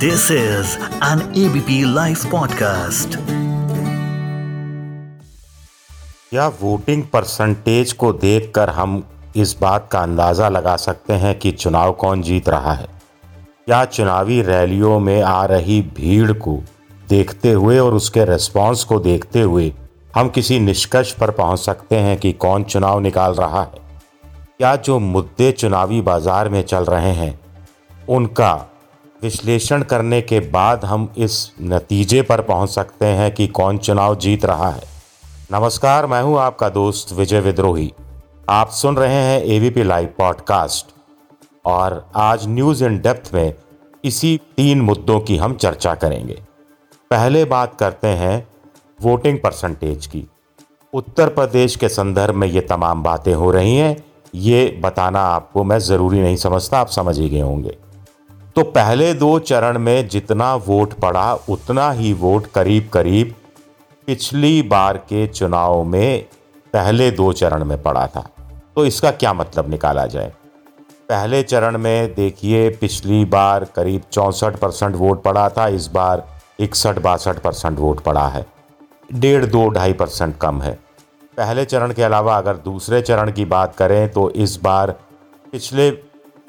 This is an ABP Life podcast. या voting percentage को देखकर हम इस बात का अंदाज़ा लगा सकते हैं कि चुनाव कौन जीत रहा है या चुनावी रैलियों में आ रही भीड़ को देखते हुए और उसके रिस्पांस को देखते हुए हम किसी निष्कर्ष पर पहुँच सकते हैं कि कौन चुनाव निकाल रहा है या जो मुद्दे चुनावी बाज़ार में चल रहे हैं, उनका विश्लेषण करने के बाद हम इस नतीजे पर पहुँच सकते हैं कि कौन चुनाव जीत रहा है। नमस्कार, मैं हूँ आपका दोस्त विजय विद्रोही। आप सुन रहे हैं एवीपी लाइव पॉडकास्ट और आज न्यूज़ इन डेप्थ में इसी तीन मुद्दों की हम चर्चा करेंगे। पहले बात करते हैं वोटिंग परसेंटेज की। उत्तर प्रदेश के संदर्भ में ये तमाम बातें हो रही हैं। ये बताना आपको मैं ज़रूरी नहीं समझता, आप समझ ही गए होंगे। तो पहले दो चरण में जितना वोट पड़ा, उतना ही वोट करीब करीब पिछली बार के चुनाव में पहले दो चरण में पड़ा था। तो इसका क्या मतलब निकाला जाए? पहले चरण में देखिए, पिछली बार करीब चौंसठ परसेंट वोट पड़ा था, इस बार इकसठ बासठ परसेंट वोट पड़ा है। डेढ़ दो ढाई परसेंट कम है। पहले चरण के अलावा अगर दूसरे चरण की बात करें तो इस बार पिछले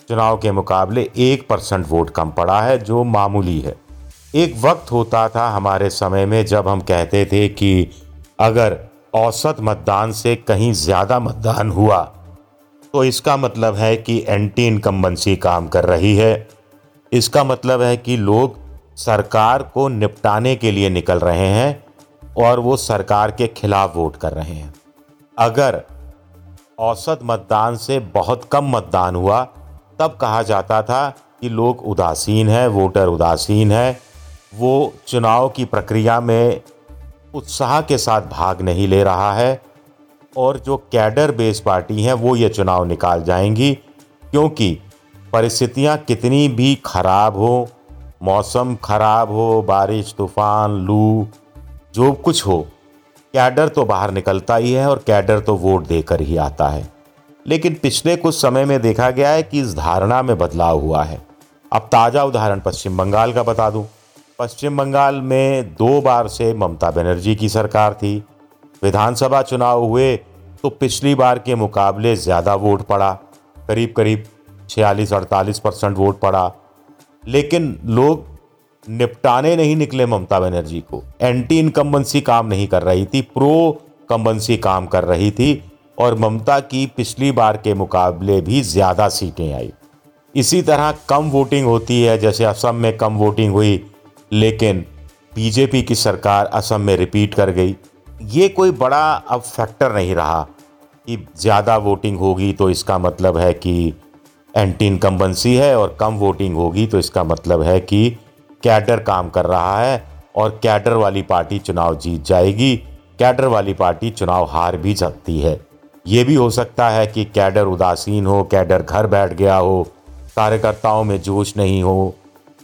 चुनाव के मुकाबले एक परसेंट वोट कम पड़ा है, जो मामूली है। एक वक्त होता था हमारे समय में जब हम कहते थे कि अगर औसत मतदान से कहीं ज़्यादा मतदान हुआ तो इसका मतलब है कि एंटी इनकम्बेंसी काम कर रही है। इसका मतलब है कि लोग सरकार को निपटाने के लिए निकल रहे हैं और वो सरकार के खिलाफ वोट कर रहे हैं। अगर औसत मतदान से बहुत कम मतदान हुआ तब कहा जाता था कि लोग उदासीन हैं, वोटर उदासीन है। वो चुनाव की प्रक्रिया में उत्साह के साथ भाग नहीं ले रहा है और जो कैडर बेस पार्टी हैं, वो ये चुनाव निकाल जाएँगी, क्योंकि परिस्थितियाँ कितनी भी खराब हो, मौसम खराब हो, बारिश, तूफ़ान, लू, जो कुछ हो, कैडर तो बाहर निकलता ही है और कैडर तो वोट देकर ही आता है। लेकिन पिछले कुछ समय में देखा गया है कि इस धारणा में बदलाव हुआ है। अब ताज़ा उदाहरण पश्चिम बंगाल का बता दूँ। पश्चिम बंगाल में दो बार से ममता बनर्जी की सरकार थी। विधानसभा चुनाव हुए तो पिछली बार के मुकाबले ज़्यादा वोट पड़ा। करीब करीब छियालीस अड़तालीस परसेंट वोट पड़ा। लेकिन लोग निपटाने नहीं निकले ममता बनर्जी को। एंटी इनकम्बेंसी काम नहीं कर रही थी प्रो कम्बेंसी काम कर रही थी। और ममता की पिछली बार के मुकाबले भी ज़्यादा सीटें आई। इसी तरह कम वोटिंग होती है, जैसे असम में कम वोटिंग हुई, लेकिन बीजेपी की सरकार असम में रिपीट कर गई। ये कोई बड़ा अब फैक्टर नहीं रहा कि ज़्यादा वोटिंग होगी तो इसका मतलब है कि एंटी इनकम्बेंसी है और कम वोटिंग होगी तो इसका मतलब है कि कैडर काम कर रहा है और कैडर वाली पार्टी चुनाव जीत जाएगी, कैडर वाली पार्टी चुनाव हार भी सकती है। ये भी हो सकता है कि कैडर उदासीन हो, कैडर घर बैठ गया हो, कार्यकर्ताओं में जोश नहीं हो।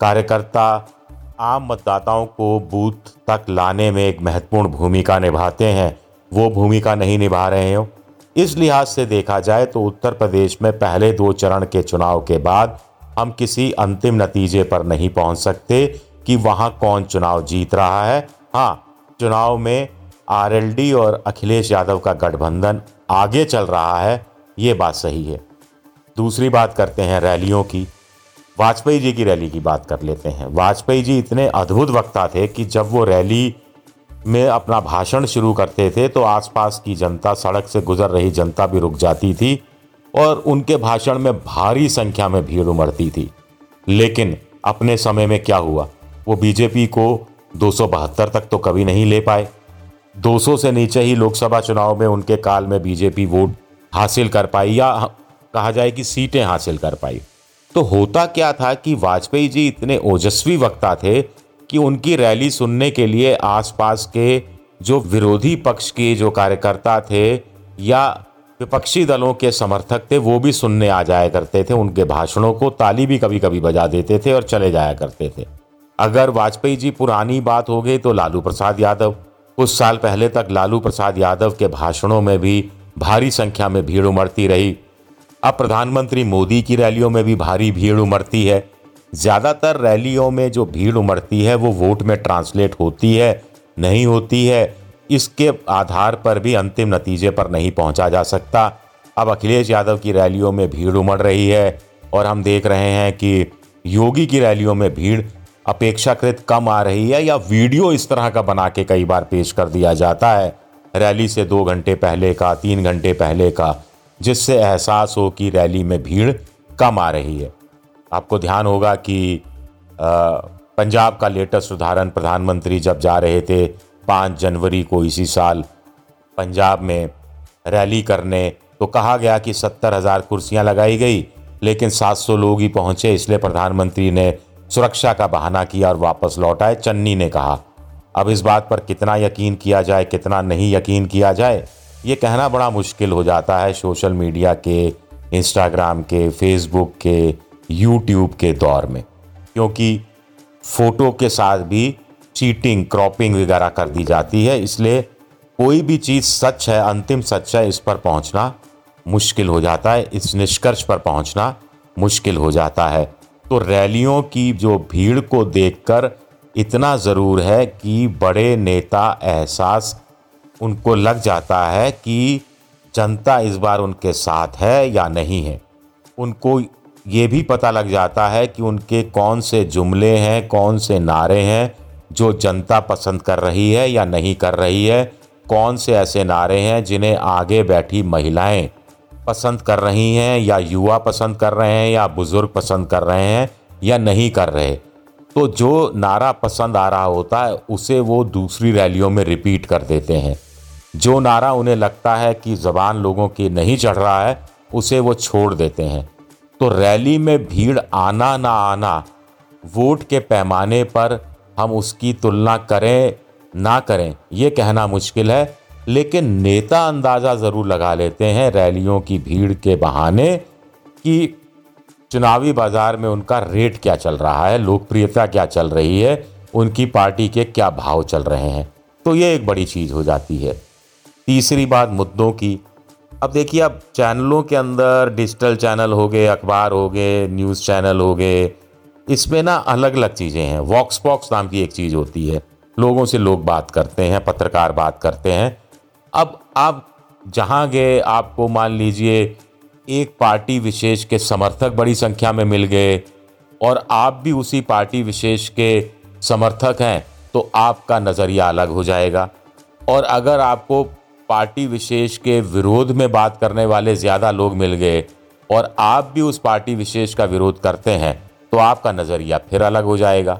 कार्यकर्ता आम मतदाताओं को बूथ तक लाने में एक महत्वपूर्ण भूमिका निभाते हैं। वो भूमिका नहीं निभा रहे हो। इस लिहाज से देखा जाए तो उत्तर प्रदेश में पहले दो चरण के चुनाव के बाद हम किसी अंतिम नतीजे पर नहीं पहुँच सकते कि वहाँ कौन चुनाव जीत रहा है। हाँ चुनाव में आरएलडी और अखिलेश यादव का गठबंधन आगे चल रहा है, ये बात सही है। दूसरी बात करते हैं रैलियों की। वाजपेयी जी की रैली की बात कर लेते हैं। वाजपेयी जी इतने अद्भुत वक्ता थे कि जब वो रैली में अपना भाषण शुरू करते थे तो आसपास की जनता, सड़क से गुजर रही जनता भी रुक जाती थी और उनके भाषण में भारी संख्या में भीड़ उमड़ती थी। लेकिन अपने समय में क्या हुआ? वो बीजेपी को दो सौ बहत्तर तक तो कभी नहीं ले पाए। 200 से नीचे ही लोकसभा चुनाव में उनके काल में बीजेपी वोट हासिल कर पाई या कहा जाए कि सीटें हासिल कर पाई। तो होता क्या था कि वाजपेयी जी इतने ओजस्वी वक्ता थे कि उनकी रैली सुनने के लिए आसपास के जो विरोधी पक्ष के जो कार्यकर्ता थे या विपक्षी दलों के समर्थक थे, वो भी सुनने आ जाया करते थे, उनके भाषणों को ताली भी कभी कभी बजा देते थे और चले जाया करते थे। अगर वाजपेयी जी पुरानी बात हो गई तो लालू प्रसाद यादव कुछ साल पहले तक लालू प्रसाद यादव के भाषणों में भी भारी संख्या में भीड़ उमड़ती रही। अब प्रधानमंत्री मोदी की रैलियों में भी भारी भीड़ उमड़ती है। ज़्यादातर रैलियों में जो भीड़ उमड़ती है, वो वोट में ट्रांसलेट होती है, नहीं होती है। इसके आधार पर भी अंतिम नतीजे पर नहीं पहुँचा जा सकता। अब अखिलेश यादव की रैलियों में भीड़ उमड़ रही है और हम देख रहे हैं कि योगी की रैलियों में भीड़ अपेक्षाकृत कम आ रही है या वीडियो इस तरह का बना के कई बार पेश कर दिया जाता है। रैली से दो घंटे पहले का, तीन घंटे पहले का, जिससे एहसास हो कि रैली में भीड़ कम आ रही है। आपको ध्यान होगा कि पंजाब का लेटेस्ट उदाहरण प्रधानमंत्री जब जा रहे थे पाँच जनवरी को इसी साल पंजाब में रैली करने तो कहा गया कि सत्तर हज़ार कुर्सियाँ लगाई गई, लेकिन 700 लोग ही पहुँचे, इसलिए प्रधानमंत्री ने सुरक्षा का बहाना किया और वापस लौट आए, चन्नी ने कहा। अब इस बात पर कितना यकीन किया जाए, कितना नहीं यकीन किया जाए, ये कहना बड़ा मुश्किल हो जाता है सोशल मीडिया के, इंस्टाग्राम के, फेसबुक के, यूट्यूब के दौर में। क्योंकि फ़ोटो के साथ भी चीटिंग, क्रॉपिंग वगैरह कर दी जाती है, इसलिए कोई भी चीज़ सच है, अंतिम सच है, इस पर पहुँचना मुश्किल हो जाता है, इस निष्कर्ष पर पहुँचना मुश्किल हो जाता है। तो रैलियों की जो भीड़ को देखकर इतना ज़रूर है कि बड़े नेता एहसास उनको लग जाता है कि जनता इस बार उनके साथ है या नहीं है। उनको ये भी पता लग जाता है कि उनके कौन से जुमले हैं, कौन से नारे हैं, जो जनता पसंद कर रही है या नहीं कर रही है, कौन से ऐसे नारे हैं जिन्हें आगे बैठी महिलाएँ पसंद कर रही हैं, या युवा पसंद कर रहे हैं, या बुज़ुर्ग पसंद कर रहे हैं, या नहीं कर रहे। तो जो नारा पसंद आ रहा होता है, उसे वो दूसरी रैलियों में रिपीट कर देते हैं। जो नारा उन्हें लगता है कि ज़बान लोगों की नहीं चढ़ रहा है, उसे वो छोड़ देते हैं। तो रैली में भीड़ आना ना आना, वोट के पैमाने पर हम उसकी तुलना करें ना करें, ये कहना मुश्किल है। लेकिन नेता अंदाज़ा ज़रूर लगा लेते हैं रैलियों की भीड़ के बहाने कि चुनावी बाज़ार में उनका रेट क्या चल रहा है, लोकप्रियता क्या चल रही है, उनकी पार्टी के क्या भाव चल रहे हैं। तो ये एक बड़ी चीज़ हो जाती है। तीसरी बात मुद्दों की। अब देखिए, अब चैनलों के अंदर डिजिटल चैनल हो गए, अखबार हो गए, न्यूज़ चैनल हो गए, इसमें ना अलग अलग चीज़ें हैं। वॉक्स पॉक्स नाम की एक चीज़ होती है। लोगों से लोग बात करते हैं, पत्रकार बात करते हैं। अब आप जहाँ गए, आपको मान लीजिए एक पार्टी विशेष के समर्थक बड़ी संख्या में मिल गए और आप भी उसी पार्टी विशेष के समर्थक हैं तो आपका नज़रिया अलग हो जाएगा। और अगर आपको पार्टी विशेष के विरोध में बात करने वाले ज़्यादा लोग मिल गए और आप भी उस पार्टी विशेष का विरोध करते हैं तो आपका नज़रिया फिर अलग हो जाएगा।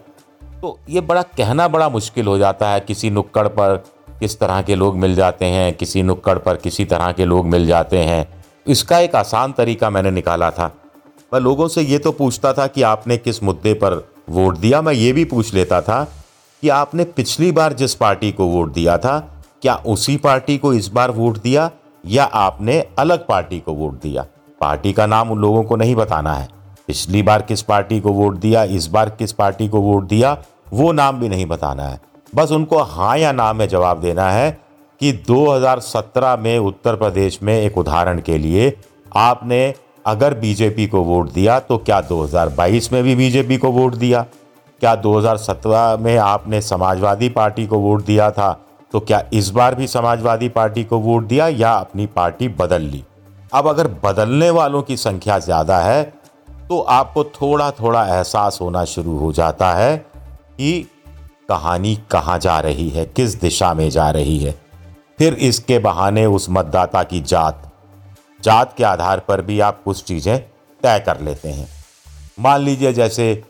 तो ये बड़ा कहना बड़ा मुश्किल हो जाता है किसी नुक्कड़ पर किस तरह के लोग मिल जाते हैं, किसी नुक्कड़ पर किसी तरह के लोग मिल जाते हैं। इसका एक आसान तरीका मैंने निकाला था। मैं लोगों से ये तो पूछता था कि आपने किस मुद्दे पर वोट दिया। मैं ये भी पूछ लेता था कि आपने पिछली बार जिस पार्टी को वोट दिया था, क्या उसी पार्टी को इस बार वोट दिया या आपने अलग पार्टी को वोट दिया? पार्टी का नाम उन लोगों को नहीं बताना है। पिछली बार किस पार्टी को वोट दिया, इस बार किस पार्टी को वोट दिया, वो नाम भी नहीं बताना है। बस उनको हाँ या ना में जवाब देना है कि 2017 में उत्तर प्रदेश में एक उदाहरण के लिए आपने अगर बीजेपी को वोट दिया तो क्या 2022 में भी बीजेपी को वोट दिया? क्या 2017 में आपने समाजवादी पार्टी को वोट दिया था तो क्या इस बार भी समाजवादी पार्टी को वोट दिया या अपनी पार्टी बदल ली? अब अगर बदलने वालों की संख्या ज़्यादा है तो आपको थोड़ा थोड़ा एहसास होना शुरू हो जाता है कि कहानी कहाँ जा रही है? किस दिशा में जा रही है? फिर इसके बहाने उस मतदाता की जात। जात के आधार पर भी आप कुछ चीज़ें तय कर लेते हैं। मान लीजिए जैसे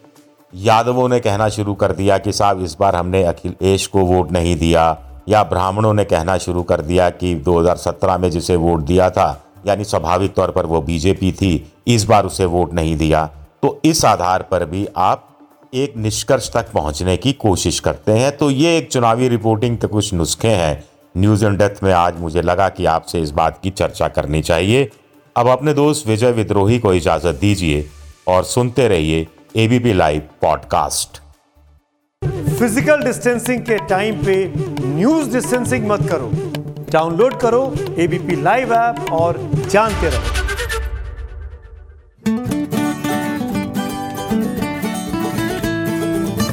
यादवों ने कहना शुरू कर दिया कि साहब, इस बार हमने अखिलेश को वोट नहीं दिया, या ब्राह्मणों ने कहना शुरू कर दिया कि 2017 में जिसे वोट दिया था, यानी स्वाभाविक तौर पर वो बीजेपी थी, इस बार उसे वोट नहीं दिया। तो इस आधार पर भी आप एक निष्कर्ष तक पहुँचने की कोशिश करते हैं। तो ये एक चुनावी रिपोर्टिंग के कुछ नुस्खे हैं। न्यूज़ एंड डेथ में आज मुझे लगा कि आपसे इस बात की चर्चा करनी चाहिए। अब अपने दोस्त विजय विद्रोही को इजाज़त दीजिए और सुनते रहिए ABP live podcast physical distancing के टाइम पे न्यूज़ डिस्टेंसिंग मत करो। डाउनलोड करो एबीपी लाइव ऐप और जानते रहो।